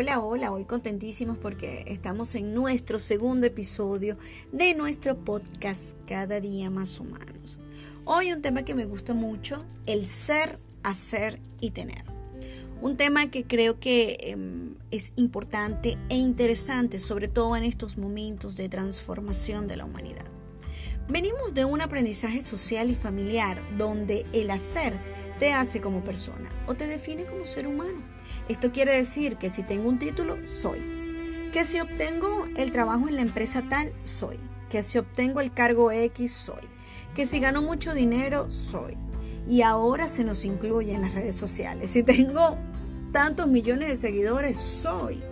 Hola, hola, hoy contentísimos porque estamos en nuestro segundo episodio de nuestro podcast Cada día más humanos. Hoy un tema que me gusta mucho, el ser, hacer y tener. Un tema que creo que em, es importante e interesante, sobre todo en estos momentos de transformación de la humanidad. Venimos de un aprendizaje social y familiar donde el hacer te hace como persona o te define como ser humano. Esto quiere decir que si tengo un título, soy. Que si obtengo el trabajo en la empresa tal, soy. Que si obtengo el cargo X, soy. Que si gano mucho dinero, soy. Y ahora se nos incluye en las redes sociales. Si tengo tantos millones de seguidores, soy.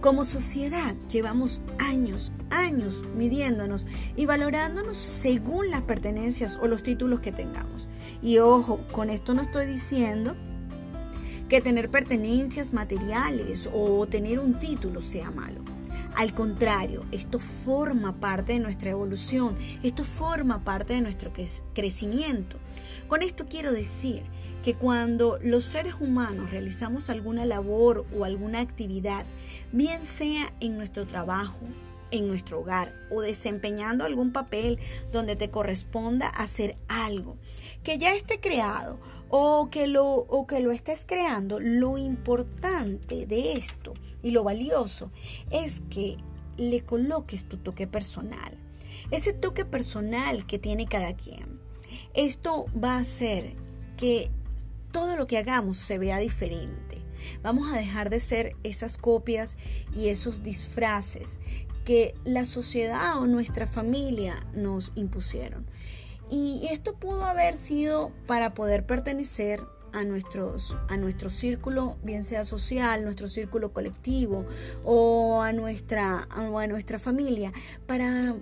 Como sociedad llevamos años, años midiéndonos y valorándonos según las pertenencias o los títulos que tengamos. Y ojo, con esto no estoy diciendo que tener pertenencias materiales o tener un título sea malo. Al contrario, esto forma parte de nuestra evolución, esto forma parte de nuestro crecimiento. Con esto quiero decir que cuando los seres humanos realizamos alguna labor o alguna actividad, bien sea en nuestro trabajo, en nuestro hogar o desempeñando algún papel donde te corresponda hacer algo que ya esté creado o que lo, o que lo estés creando, lo importante de esto y lo valioso es que le coloques tu toque personal. Ese toque personal que tiene cada quien. Esto va a hacer que todo lo que hagamos se vea diferente. Vamos a dejar de ser esas copias y esos disfraces que la sociedad o nuestra familia nos impusieron. Y esto pudo haber sido para poder pertenecer a, nuestros, a nuestro círculo, bien sea social, nuestro círculo colectivo o a nuestra, o a nuestra familia, para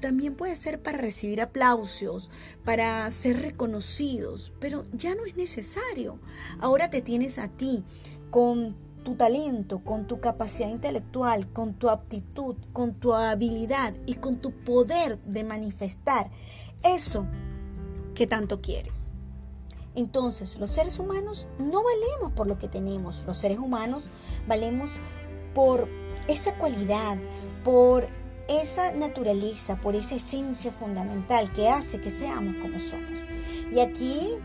también puede ser para recibir aplausos, para ser reconocidos, pero ya no es necesario. Ahora te tienes a ti con tu talento, con tu capacidad intelectual, con tu aptitud, con tu habilidad y con tu poder de manifestar eso que tanto quieres. Entonces, los seres humanos no valemos por lo que tenemos. Los seres humanos valemos por esa cualidad, por esa naturaleza, por esa esencia fundamental que hace que seamos como somos. Y aquí,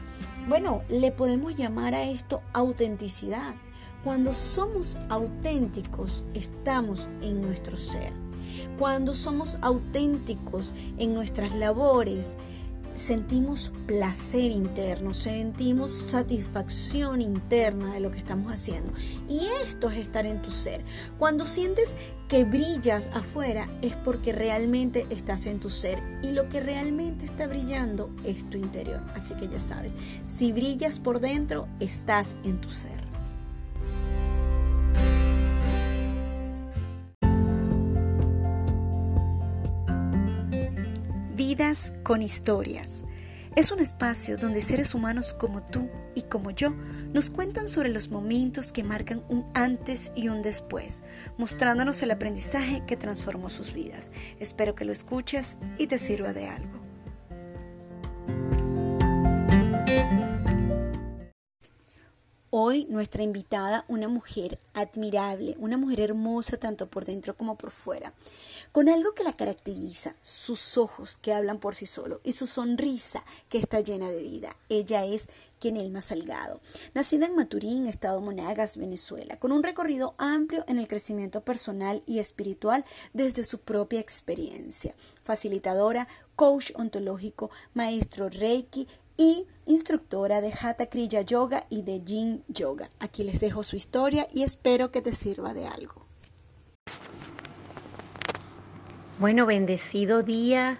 bueno, le podemos llamar a esto autenticidad. Cuando somos auténticos, estamos en nuestro ser. Cuando somos auténticos en nuestras labores, sentimos placer interno, sentimos satisfacción interna de lo que estamos haciendo. Y esto es estar en tu ser. Cuando sientes que brillas afuera es porque realmente estás en tu ser y lo que realmente está brillando es tu interior. Así que ya sabes, si brillas por dentro, estás en tu ser. Con historias. Es un espacio donde seres humanos como tú y como yo nos cuentan sobre los momentos que marcan un antes y un después, mostrándonos el aprendizaje que transformó sus vidas. Espero que lo escuches y te sirva de algo. Hoy nuestra invitada, una mujer admirable, una mujer hermosa tanto por dentro como por fuera, con algo que la caracteriza, sus ojos que hablan por sí solo y su sonrisa que está llena de vida. Ella es Kenelma Salgado, nacida en Maturín, estado Monagas, Venezuela, con un recorrido amplio en el crecimiento personal y espiritual desde su propia experiencia. Facilitadora, coach ontológico, maestro Reiki, y instructora de Hatha Kriya Yoga y de Yin Yoga. Aquí les dejo su historia y espero que te sirva de algo. Bueno, bendecido día,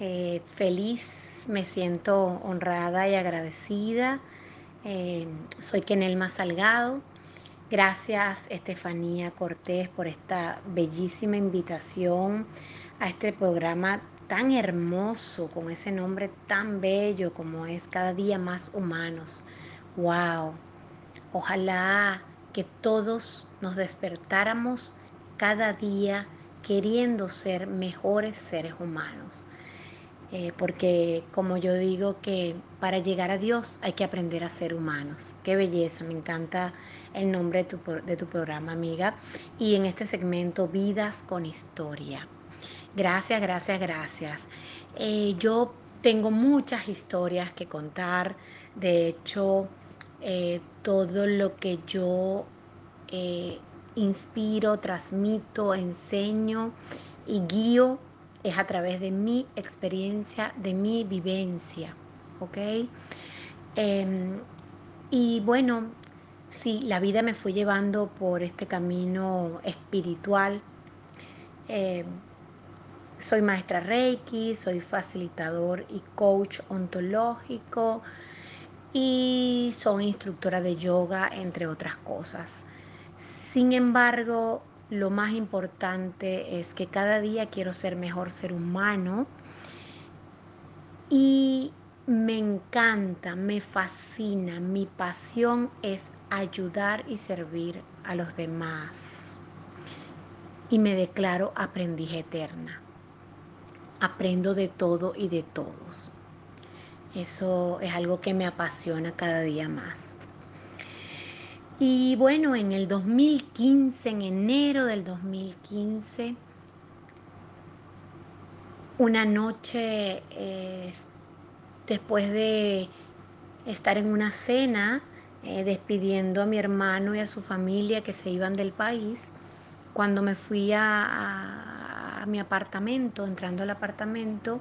eh, feliz, me siento honrada y agradecida. Eh, soy Kenelma Salgado. Gracias Estefanía Cortés por esta bellísima invitación a este programa tan hermoso, con ese nombre tan bello como es cada día más humanos. ¡Wow! Ojalá que todos nos despertáramos cada día queriendo ser mejores seres humanos. eh, porque como yo digo que para llegar a Dios hay que aprender a ser humanos. Qué belleza, me encanta el nombre de tu, de tu programa, amiga. Y en este segmento, Vidas con Historia. Gracias, gracias, gracias. Eh, yo tengo muchas historias que contar. De hecho, eh, todo lo que yo inspiro, transmito, enseño y guío es a través de mi experiencia, de mi vivencia, ¿ok? Em, y bueno, sí, la vida me fue llevando por este camino espiritual. Em, soy maestra Reiki, soy facilitador y coach ontológico y soy instructora de yoga, entre otras cosas. Sin embargo, lo más importante es que cada día quiero ser mejor ser humano y me encanta, me fascina, mi pasión es ayudar y servir a los demás. Y me declaro aprendiz eterna. Aprendo de todo y de todos. Eso es algo que me apasiona cada día más. Y bueno, en el 2015, en enero del 2015, una noche eh, después de estar en una cena, eh, despidiendo a mi hermano y a su familia que se iban del país, cuando me fui a, a mi apartamento, entrando al apartamento,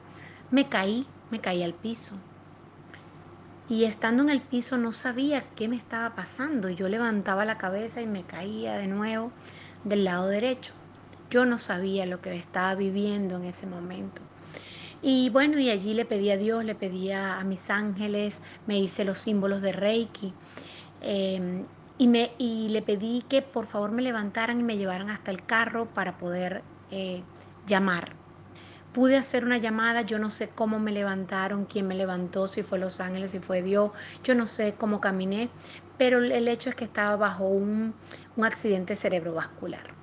me caí, me caí al piso. Y estando en el piso no sabía qué me estaba pasando. Yo levantaba la cabeza y me caía de nuevo del lado derecho. Yo no sabía lo que estaba viviendo en ese momento. Y bueno, y allí le pedí a Dios, le pedí a mis ángeles, me hice los símbolos de Reiki. Em, y, me, y le pedí que por favor me levantaran y me llevaran hasta el carro para poder eh, llamar pude hacer una llamada, yo no sé cómo me levantaron, quién me levantó, si fue Los Ángeles, si fue Dios, yo no sé cómo caminé, pero el hecho es que estaba bajo un, accidente cerebrovascular.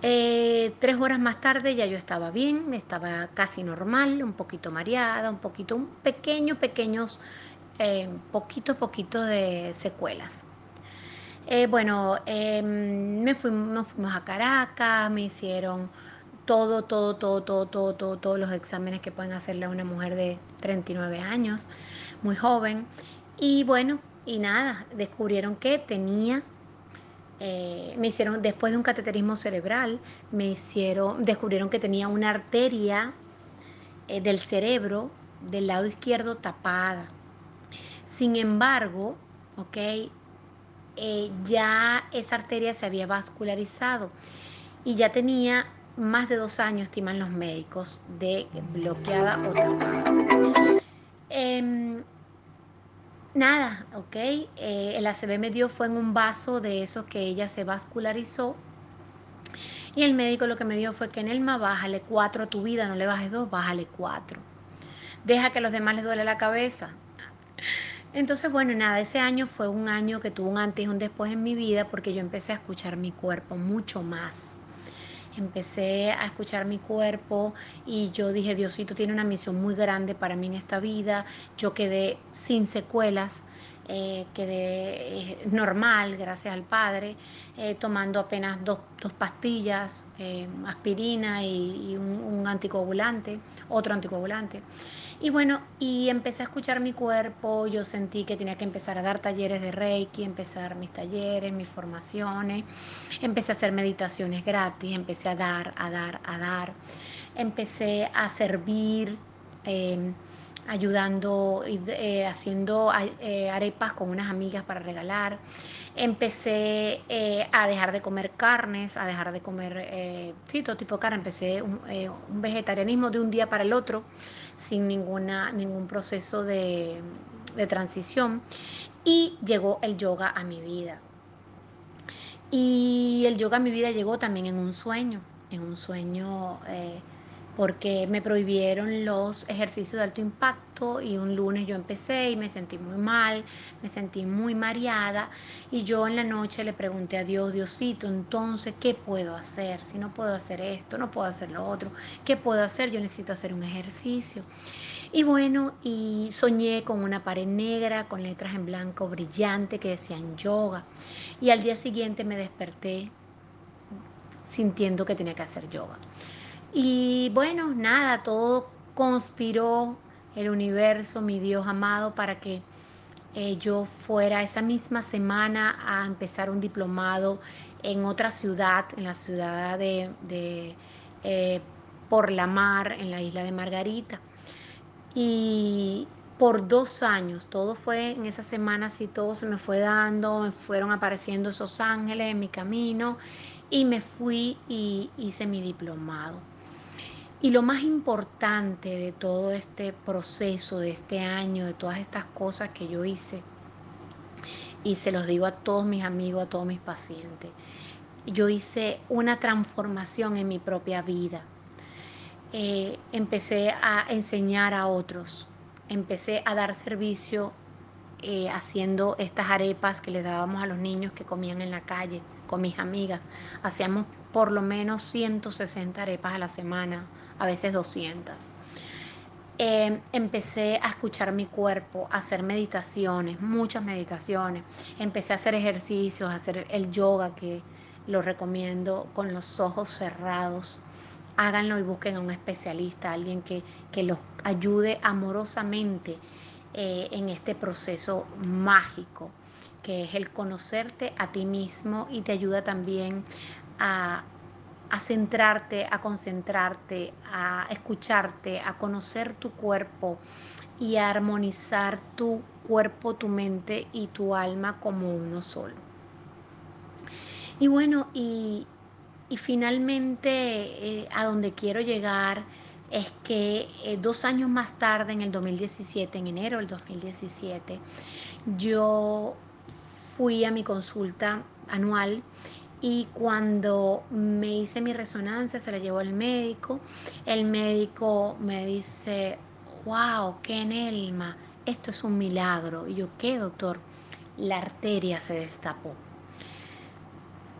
Eh, tres horas más tarde ya yo estaba bien, estaba casi normal, un poquito mareada, un poquito, un pequeño, pequeños, eh, poquito, poquito de secuelas. Eh, bueno, em, me nos fuimos a Caracas, me hicieron todo, todo, todo, todo, todo, todo, todos los exámenes que pueden hacerle a una mujer de 39 años, muy joven. Y bueno, y nada, descubrieron que tenía, eh, me hicieron, después de un cateterismo cerebral, me hicieron, descubrieron que tenía una arteria eh, del cerebro del lado izquierdo tapada. Sin embargo, ok, eh, ya esa arteria se había vascularizado y ya tenía más de dos años, estiman los médicos, de bloqueada o tapada. Em, nada, ok. Eh, el ACV me dio fue en un vaso de esos que ella se vascularizó. Y el médico lo que me dio fue que en el más bájale cuatro a tu vida, no le bajes dos, bájale cuatro. Deja que a los demás les duele la cabeza. Entonces, bueno, nada, ese año fue un año que tuvo un antes y un después en mi vida porque yo empecé a escuchar mi cuerpo mucho más empecé a escuchar mi cuerpo y yo dije, Diosito tiene una misión muy grande para mí en esta vida. Yo quedé sin secuelas, eh, quedé eh, normal, gracias al Padre, eh, tomando apenas dos, pastillas, aspirina y, un, un anticoagulante, otro anticoagulante. Y bueno, y empecé a escuchar mi cuerpo, yo sentí que tenía que empezar a dar talleres de Reiki, empezar mis talleres, mis formaciones, empecé a hacer meditaciones gratis, empecé a dar, a dar, a dar, empecé a servir. Ayudando, eh, haciendo eh, arepas con unas amigas para regalar. Empecé eh, a dejar de comer carnes, a dejar de comer, sí, todo tipo de carne. Empecé un, vegetarianismo de un día para el otro, sin ninguna, ningún proceso de, de transición. Y llegó el yoga a mi vida. Y el yoga a mi vida llegó también en un sueño, en un sueño porque me prohibieron los ejercicios de alto impacto y un lunes yo empecé y me sentí muy mal, me sentí muy mareada y yo en la noche le pregunté a Dios, Diosito, entonces, ¿qué puedo hacer? Si no puedo hacer esto, no puedo hacer lo otro, ¿qué puedo hacer? Yo necesito hacer un ejercicio. Y bueno, y soñé con una pared negra con letras en blanco brillante que decían yoga. Y al día siguiente me desperté sintiendo que tenía que hacer yoga. Y bueno, nada, todo conspiró el universo, mi Dios amado, para que eh, yo fuera esa misma semana a empezar un diplomado en otra ciudad, en la ciudad de, eh, Por la Mar, en la isla de Margarita. Y por dos años, todo fue en esa semana, así todo se me fue dando, me fueron apareciendo esos ángeles en mi camino y me fui y hice mi diplomado. Y lo más importante de todo este proceso, de este año, de todas estas cosas que yo hice, y se los digo a todos mis amigos, a todos mis pacientes, yo hice una transformación en mi propia vida. Eh, empecé a enseñar a otros, empecé a dar servicio eh, haciendo estas arepas que le dábamos a los niños que comían en la calle con mis amigas. Hacíamos por lo menos 160 arepas a la semana, a veces 200. Eh, empecé a escuchar mi cuerpo, a hacer meditaciones, muchas meditaciones. Empecé a hacer ejercicios, a hacer el yoga, que lo recomiendo con los ojos cerrados. Háganlo y busquen a un especialista, alguien que, que los ayude amorosamente eh, en este proceso mágico, que es el conocerte a ti mismo y te ayuda también a, centrarte, a concentrarte, a escucharte, a conocer tu cuerpo y a armonizar tu cuerpo, tu mente y tu alma como uno solo. Y bueno, y, y finalmente eh, a donde quiero llegar es que eh, dos años más tarde, en el 2017, en enero del 2017, yo fui a mi consulta anual y cuando me hice mi resonancia, se la llevó al médico, el médico me dice, wow, qué enelma, esto es un milagro. Y yo, ¿qué, doctor? La arteria se destapó.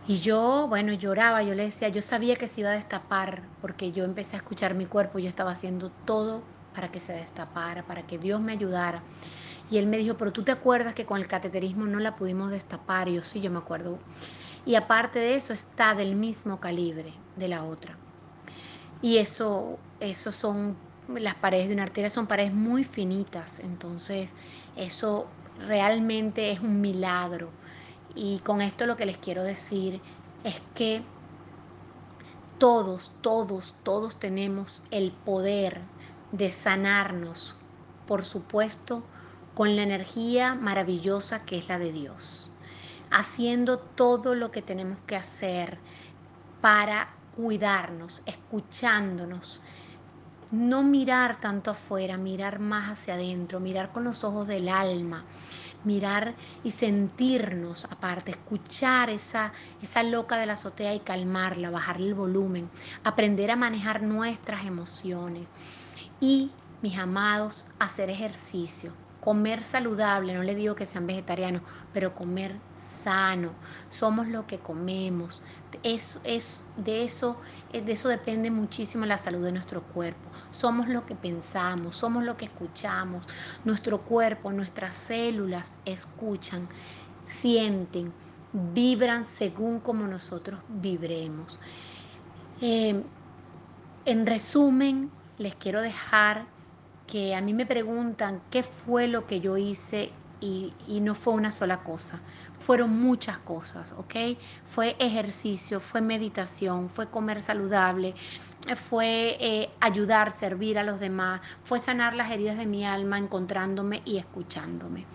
Y yo, bueno, lloraba, yo le decía, yo sabía que se iba a destapar, porque yo empecé a escuchar mi cuerpo, yo estaba haciendo todo para que se destapara, para que Dios me ayudara. Y él me dijo, pero tú te acuerdas que con el cateterismo no la pudimos destapar. Y yo sí, yo me acuerdo y aparte de eso está del mismo calibre de la otra. Y eso, eso son, las paredes de una arteria son paredes muy finitas, entonces eso realmente es un milagro. Y con esto lo que les quiero decir es que todos, todos, todos tenemos el poder de sanarnos, por supuesto, con la energía maravillosa que es la de Dios haciendo todo lo que tenemos que hacer para cuidarnos, escuchándonos, no mirar tanto afuera, mirar más hacia adentro, mirar con los ojos del alma, mirar y sentirnos aparte, escuchar esa, esa loca de la azotea y calmarla, bajarle el volumen, aprender a manejar nuestras emociones. Y, mis amados, hacer ejercicio, comer saludable, no le digo que sean vegetarianos, pero comer sano, somos lo que comemos. Es, es, de, eso, de eso depende muchísimo la salud de nuestro cuerpo. Somos lo que pensamos, somos lo que escuchamos. Nuestro cuerpo, nuestras células escuchan, sienten, vibran según como nosotros vibremos. Eh, en resumen, les quiero dejar que a mí me preguntan qué fue lo que yo hice y, no fue una sola cosa, fueron muchas cosas, ¿ok? Fue ejercicio, fue meditación, fue comer saludable, fue eh, ayudar, servir a los demás, fue sanar las heridas de mi alma encontrándome y escuchándome.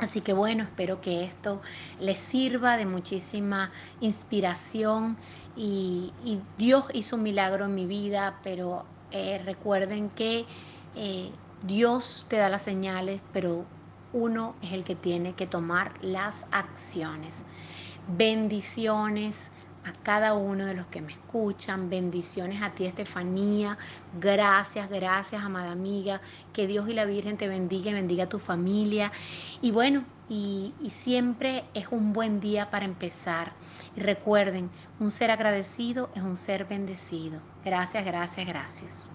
Así que bueno, espero que esto les sirva de muchísima inspiración y, Dios hizo un milagro en mi vida, pero eh, recuerden que eh, Dios te da las señales, pero uno es el que tiene que tomar las acciones. Bendiciones, a cada uno de los que me escuchan. Bendiciones a ti, Estefanía. Gracias, gracias, amada amiga. Que Dios y la Virgen te bendiga y bendiga a tu familia. Y bueno, y, y siempre es un buen día para empezar. Y recuerden, un ser agradecido es un ser bendecido. Gracias, gracias, gracias.